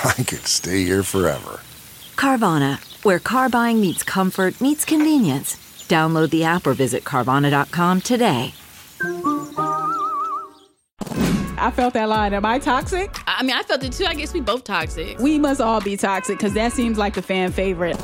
I could stay here forever. Carvana, where car buying meets comfort, meets convenience. Download the app or visit Carvana.com today. I felt that line. Am I toxic? I mean, I felt it too. I guess we both toxic. We must all be toxic because that seems like the fan favorite.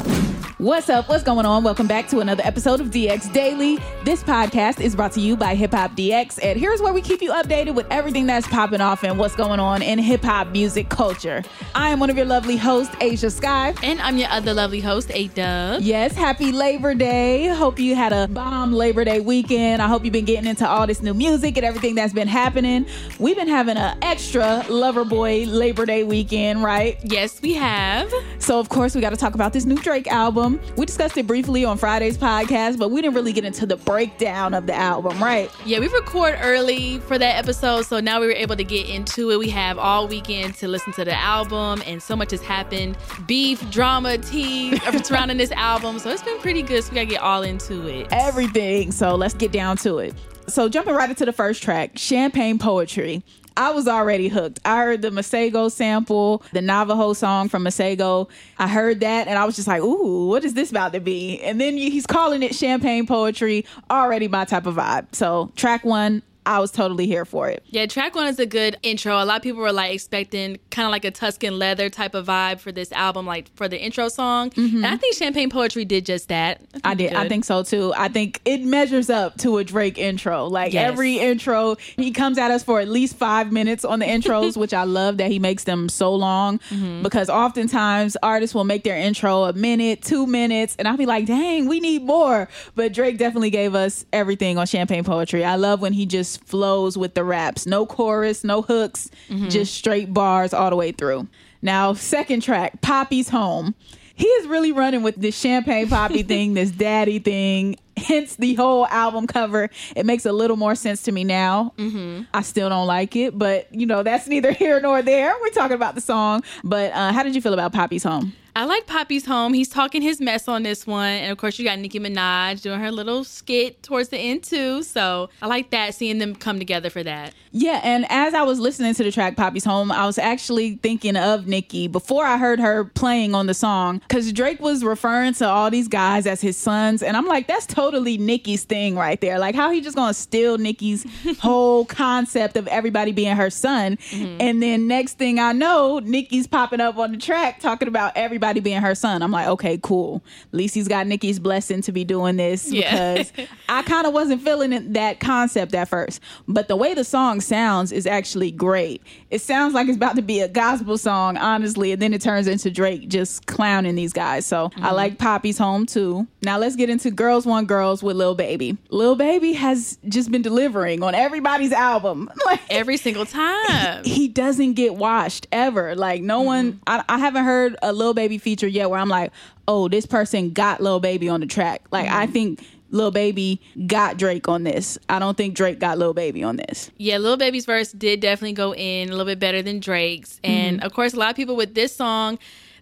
What's up? What's going on? Welcome back to another episode of DX Daily. This podcast is brought to you by Hip Hop DX, and here's where we keep you updated with everything that's popping off and what's going on in hip hop music culture. I am one of your lovely hosts, Ashia Skye. And I'm your other lovely host, A Dub. Yes, happy Labor Day. Hope you had a bomb Labor Day weekend. I hope you've been getting into all this new music and everything that's been happening. We've been having an extra Lover Boy Labor Day weekend, right? Yes, we have. So, of course, we got to talk about this new Drake album. We discussed it briefly on Friday's podcast, but we didn't really get into the breakdown of the album, right? Yeah, we record early for that episode, so now we were able to get into it. We have all weekend to listen to the album, and so much has happened beef, drama, tea surrounding this album. So, it's been pretty good. So, we got to get all into it. Everything. So, let's get down to it. So, jumping right into the first track, Champagne Poetry. I was already hooked. I heard the Masego sample, the Navajo song from Masego. I heard that and I was just like, ooh, what is this about to be? And then he's calling it champagne poetry, already my type of vibe. So, track one, I was totally here for it. Yeah, track one is a good intro. A lot of people were like expecting kind of like a Tuscan leather type of vibe for this album, like for the intro song. Mm-hmm. And I think Champagne Poetry did just that. I, I did. I think so too. I think it measures up to a Drake intro. Like yes. every intro, he comes at us for at least five minutes on the intros, which I love that he makes them so long mm-hmm. because oftentimes artists will make their intro a minute, two minutes, and I'll be like, dang, we need more. But Drake definitely gave us everything on Champagne Poetry. I love when he just flows with the raps. No chorus, no hooks, mm-hmm. just straight bars all the way through. Now, second track, Papi's Home. He is really running with this champagne papi thing, this daddy thing, hence the whole album cover. It makes a little more sense to me now. Mm-hmm. I still don't like it, but you know, that's neither here nor there. We're talking about the song. But uh, how did you feel about Papi's Home? I like Papi's Home. He's talking his mess on this one. And of course, you got Nicki Minaj doing her little skit towards the end, too. So I like that, seeing them come together for that. Yeah. And as I was listening to the track Papi's Home, I was actually thinking of Nicki before I heard her playing on the song. Because Drake was referring to all these guys as his sons. And I'm like, that's totally Nicki's thing right there. Like, how he just going to steal Nicki's whole concept of everybody being her son. Mm-hmm. And then next thing I know, Nicki's popping up on the track talking about everybody everybody being her son. I'm like, okay, cool. He's got Nicki's blessing to be doing this yeah. because I kind of wasn't feeling that concept at first. But the way the song sounds is actually great. It sounds like it's about to be a gospel song, honestly, and then it turns into Drake just clowning these guys. So mm-hmm. I like Papi's Home too. Now let's get into Girls Want Girls with Lil Baby. Lil Baby has just been delivering on everybody's album. like every single time. He, he, doesn't get washed ever. Like no mm-hmm. one I, I haven't heard a Lil Baby Baby feature yet where I'm like, oh, this person got Lil Baby on the track. Like mm-hmm. I think Lil Baby got Drake on this. I don't think Drake got Lil Baby on this. Yeah, Lil Baby's verse did definitely go in a little bit better than Drake's. And mm-hmm. of course, a lot of people with this song,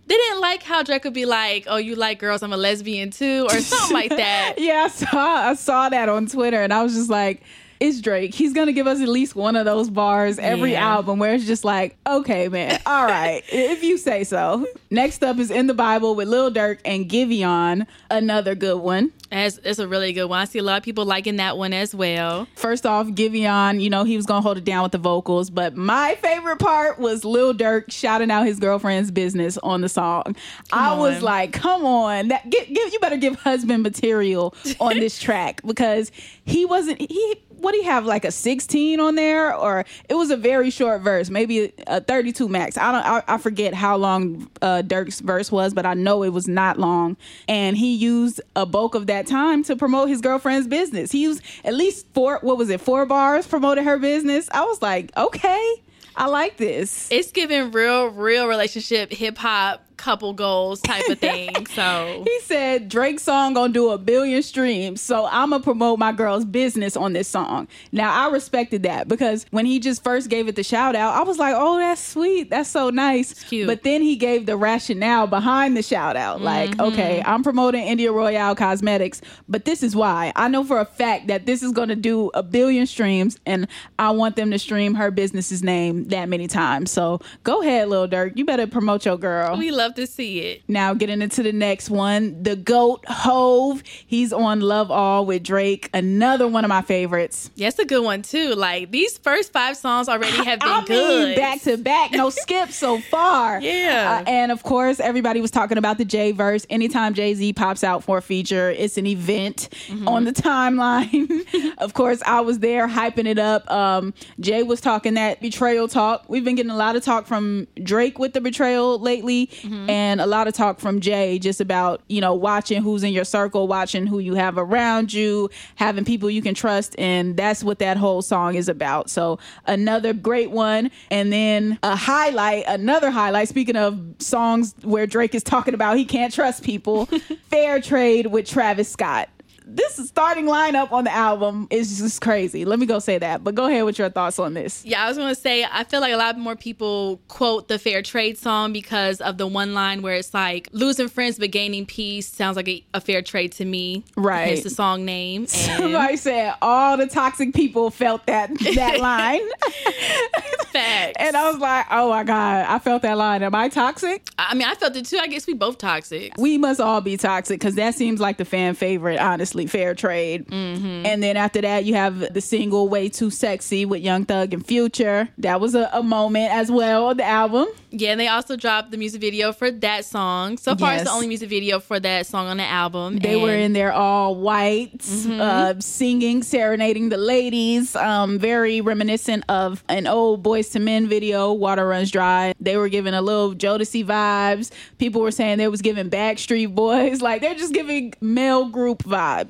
they didn't like how Drake would be like, "Oh, you like girls? I'm a lesbian too," or something like that. yeah, I saw I saw that on Twitter, and I was just like, it's Drake. He's gonna give us at least one of those bars every Yeah. album where it's just like, okay, man, all right, if you say so. Next up is In the Bible with Lil Durk and Giveon, another good one. That's, that's a really good one. I see a lot of people liking that one as well. First off, Giveon, you know, he was gonna hold it down with the vocals, but my favorite part was Lil Durk shouting out his girlfriend's business on the song. I was like, come on, that give, give you better give husband material on this track because he wasn't he what do you have like a 16 on there? Or it was a very short verse maybe a 32 max. I don't i, I forget how long uh Durk's verse was but i know it was not long. And he used a bulk of that time to promote his girlfriend's business. He used at least four what was it four bars promoted her business. I was like okay i like this. It's giving real, real relationship, hip hop, couple goals type of thing. So He said Drake's song gonna do a billion streams, so I'm gonna promote my girl's business on this song. Now I respected that because when he just first gave it the shout out, I was like, "Oh, that's sweet, that's so nice." cute. But then he gave the rationale behind the shout out, like, mm-hmm. "Okay, I'm promoting India Royale Cosmetics, but this is why. I know for a fact that this is gonna do a billion streams, and I want them to stream her business's name that many times. So go ahead, Lil Durk, you better promote your girl." we love to see it. Now getting into the next one, the GOAT Hov. He's on Love All with Drake. Another one of my favorites. Yeah, a good one too. Like these first five songs already have been I mean, good. back to back, no skips so far. Yeah. Uh, and of course, everybody was talking about the J verse. Anytime Jay Z pops out for a feature, it's an event Mm-hmm. on the timeline. of course, I was there hyping it up. Um, Jay was talking that betrayal talk. We've been getting a lot of talk from Drake with the betrayal lately, Mm-hmm. Mm-hmm. and a lot of talk from Jay just about you know watching who's in your circle, watching who you have around you, having people you can trust, and that's what that whole song is about. So another great one, and then a highlight, another highlight. Speaking of songs where Drake is talking about he can't trust people, Fair Trade with Travis Scott. This starting lineup on the album is just crazy. Let me go say that. But go ahead with your thoughts on this. Yeah, I was gonna say I feel like a lot more people quote the fair trade song because of the one line where it's like losing friends but gaining peace sounds like a, a fair trade to me. Right. Hence the song name. And Somebody said all the toxic people felt that that line. facts. And I was like, oh my God, I felt that line. Am I toxic? I mean, I felt it too. I guess we both toxic. We must all be toxic because that seems like the fan favorite, honestly, fair trade. Mm-hmm. And then after that, you have the single Way Too Sexy with Young Thug and Future. That was a, a moment as well on the album. Yeah, and they also dropped the music video for that song. So far, it's the only music video for that song on the album. They were in there all white, Mm-hmm. uh, singing, serenading the ladies. Um, very reminiscent of an old Boyz II Men video, "Water Runs Dry." They were giving a little Jodeci vibes. People were saying they was giving Backstreet Boys, like they're just giving male group vibes.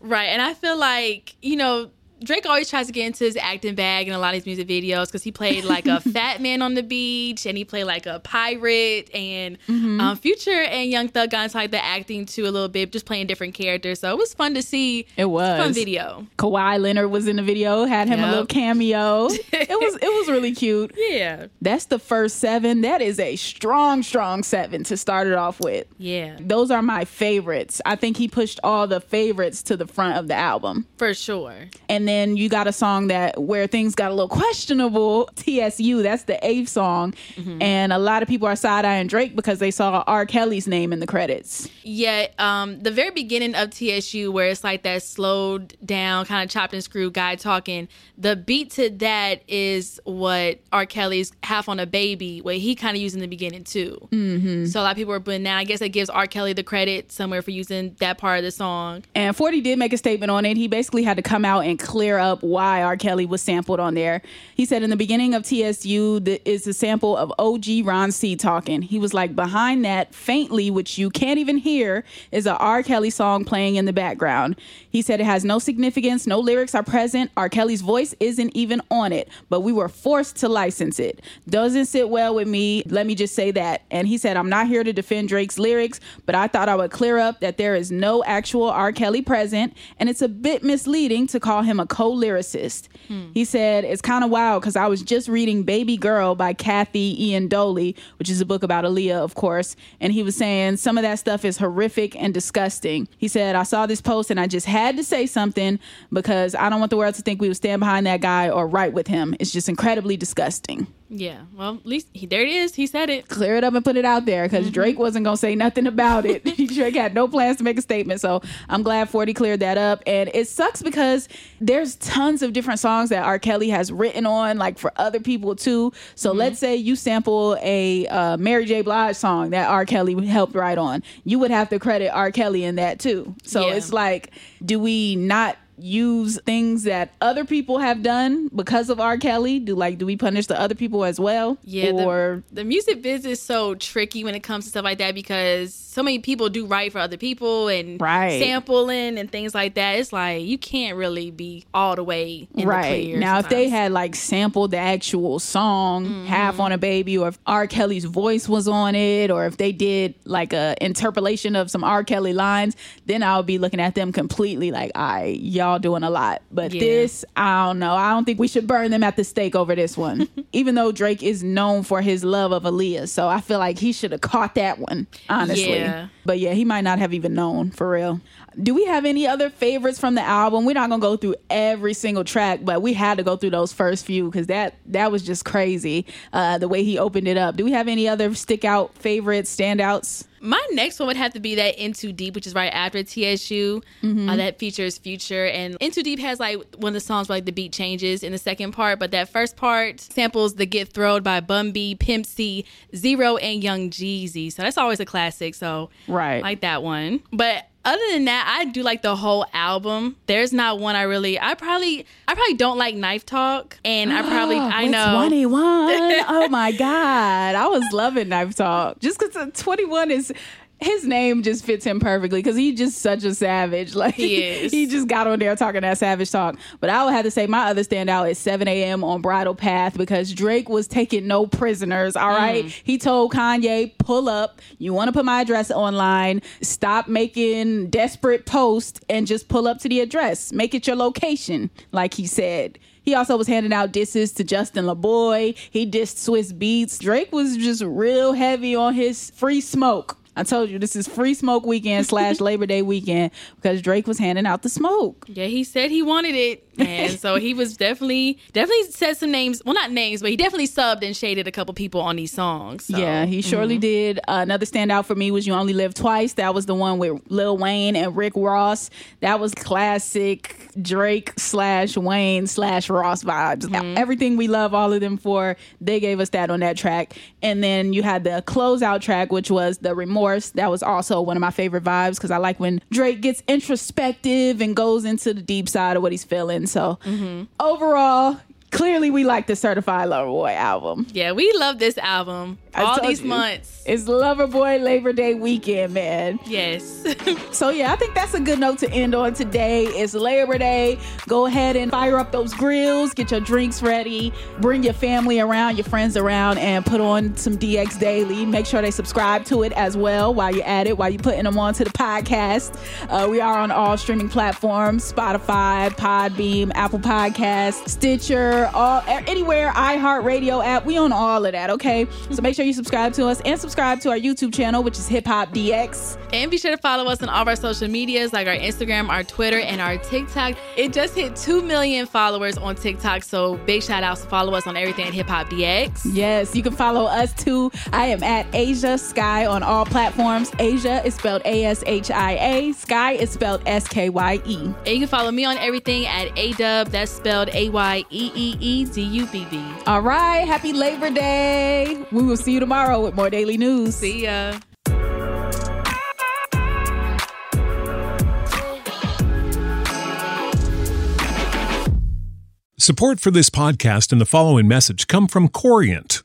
Right. And I feel like, you know, Drake always tries to get into his acting bag in a lot of his music videos because he played like a fat man on the beach and he played like a pirate and Mm-hmm. um, Future and Young Thug got into like the acting too a little bit, just playing different characters. So it was fun to see. It It's a was. fun video. Kawhi Leonard was in the video, had him a little cameo. it was it was really cute. Yeah. That's the first seven. That is a strong, strong seven to start it off with. Yeah. Those are my favorites. I think he pushed all the favorites to the front of the album. For sure. And then you got a song that where things got a little questionable. TSU, that's the eighth song. And a lot of people are side eyeing Drake because they saw R. Kelly's name in the credits. Yeah, um, the very beginning of TSU, where it's like that slowed down, kind of chopped and screwed guy talking. The beat to that is what R. Kelly's "Half on a Baby," what he kind of used in the beginning too. Mm-hmm. So a lot of people are putting now. I guess that gives R. Kelly the credit somewhere for using that part of the song. And 40 did make a statement on it. He basically had to come out and clear up why R. Kelly was sampled on there. He said in the beginning of TSU that is a sample of OG Ron C talking. He was like, behind that, faintly, which you can't even hear, is a R. Kelly song playing in the background. He said it has no significance, no lyrics are present. R. Kelly's voice isn't even on it, but we were forced to license it. Doesn't sit well with me. Let me just say that. And he said, I'm not here to defend Drake's lyrics, but I thought I would clear up that there is no actual R. Kelly present, and it's a bit misleading to call him a co lyricist. He said, It's kind of wild because I was just reading Baby Girl by Kathy Iandoli, which is a book about Aaliyah, of course. And he was saying some of that stuff is horrific and disgusting. He said, I saw this post and I just had to say something because I don't want the world to think we would stand behind that guy or right with him. It's just incredibly disgusting. Yeah. Well, at least he, there it is. He said it. Clear it up and put it out there because Mm-hmm. Drake wasn't going to say nothing about it. Drake had no plans to make a statement. So I'm glad 40 cleared that up. And it sucks because there's tons of different songs that R. Kelly has written on, like for other people too. So Mm-hmm. let's say you sample a uh, Mary J. Blige song that R. Kelly helped write on. You would have to credit R. Kelly in that too. So Yeah. it's like, do we not use things that other people have done because of R. Kelly? Do like do we punish the other people as well? Yeah, Or the, music biz is so tricky when it comes to stuff like that because so many people do write for other people and Right. sampling and things like that. It's like you can't really be all the way in the right clear now if they had like sampled the actual song Mm-hmm. half on a baby or if r kelly's voice was on it or if they did like a interpolation of some r kelly lines then i would be looking at them completely like i y'all doing a lot but Yeah. this i don't know i don't think we should burn them at the stake over this one even though drake is known for his love of aaliyah so i feel like he should have caught that one honestly Yeah. but yeah, he might not have even known for real. Do we have any other favorites from the album? We're not gonna go through every single track, but we had to go through those first few because that that was just crazy. Uh, the way he opened it up. Do we have any other stick out favorites, standouts? My next one would have to be that N 2 Deep, which is right after TSU. Mm-hmm. Uh, that features Future, and N 2 Deep has like one of the songs where like the beat changes in the second part, but that first part samples the Get Throwed by Bun B, Pimp C, Z-Ro, and Young Jeezy. So that's always a classic. So Right. I like that one. But other than that, I do like the whole album. There's not one I really. I probably, I probably don't like Knife Talk, and I probably, I know. 21. oh my God. I was loving Knife Talk. Just because 21 is. His name just fits him perfectly because he's just such a savage. Like He is. he just got on there talking that savage talk. But I would have to say my other standout is 7 a.m. on Bridle Path because Drake was taking no prisoners. All right, mm. he told Kanye, "Pull up. You want to put my address online? Stop making desperate posts and just pull up to the address. Make it your location." Like he said. He also was handing out disses to Justin LaBoy. He dissed Swizz Beatz. Drake was just real heavy on his free smoke. I told you this is free smoke weekend slash Labor Day weekend because Drake was handing out the smoke. Yeah, he said he wanted it, and so he was definitely definitely said some names. Well, not names, but he definitely subbed and shaded a couple people on these songs. so. Yeah, he surely did. Uh, another standout for me was "You Only Live Twice." That was the one with Lil Wayne and Rick Ross. That was classic Drake slash Wayne slash Ross vibes. Everything we love all of them for, they gave us that on that track. And then you had the closeout track, which was the Remorse. That was also one of my favorite vibes because I like when Drake gets introspective and goes into the deep side of what he's feeling. So mm-hmm. overall. Clearly, we like the Certified Lover Boy album. Yeah, we love this album. I All these you. months. It's Loverboy Labor Day weekend, man. Yes. So yeah, I think that's a good note to end on today. It's Labor Day. Go ahead and fire up those grills, get your drinks ready, bring your family around, your friends around, and put on some DX Daily. Make sure they subscribe to it as well while you're at it, while you're putting them onto the podcast. Uh, we are on all streaming platforms: Spotify, Podbean, Apple podcast Stitcher, all anywhere iHeartRadio app. We on all of that. Okay, so make sure you subscribe to us and subscribe to our YouTube channel, which is Hip Hop DX. and be sure to follow us on all of our social medias like our Instagram, our Twitter, and our TikTok. It just hit 2 million followers on TikTok, so big shout outs to follow us on everything at Hip Hop DX. Yes, you can follow us too. I am at Ashia Skye on all platforms. Ashia is spelled A S H I A. Sky is spelled S K Y E. And you can follow me on everything at ADub, that's spelled A Y E E E D U B B. All right, happy Labor Day. We will see you tomorrow with more daily news. See ya. Support for this podcast and the following message come from Corient.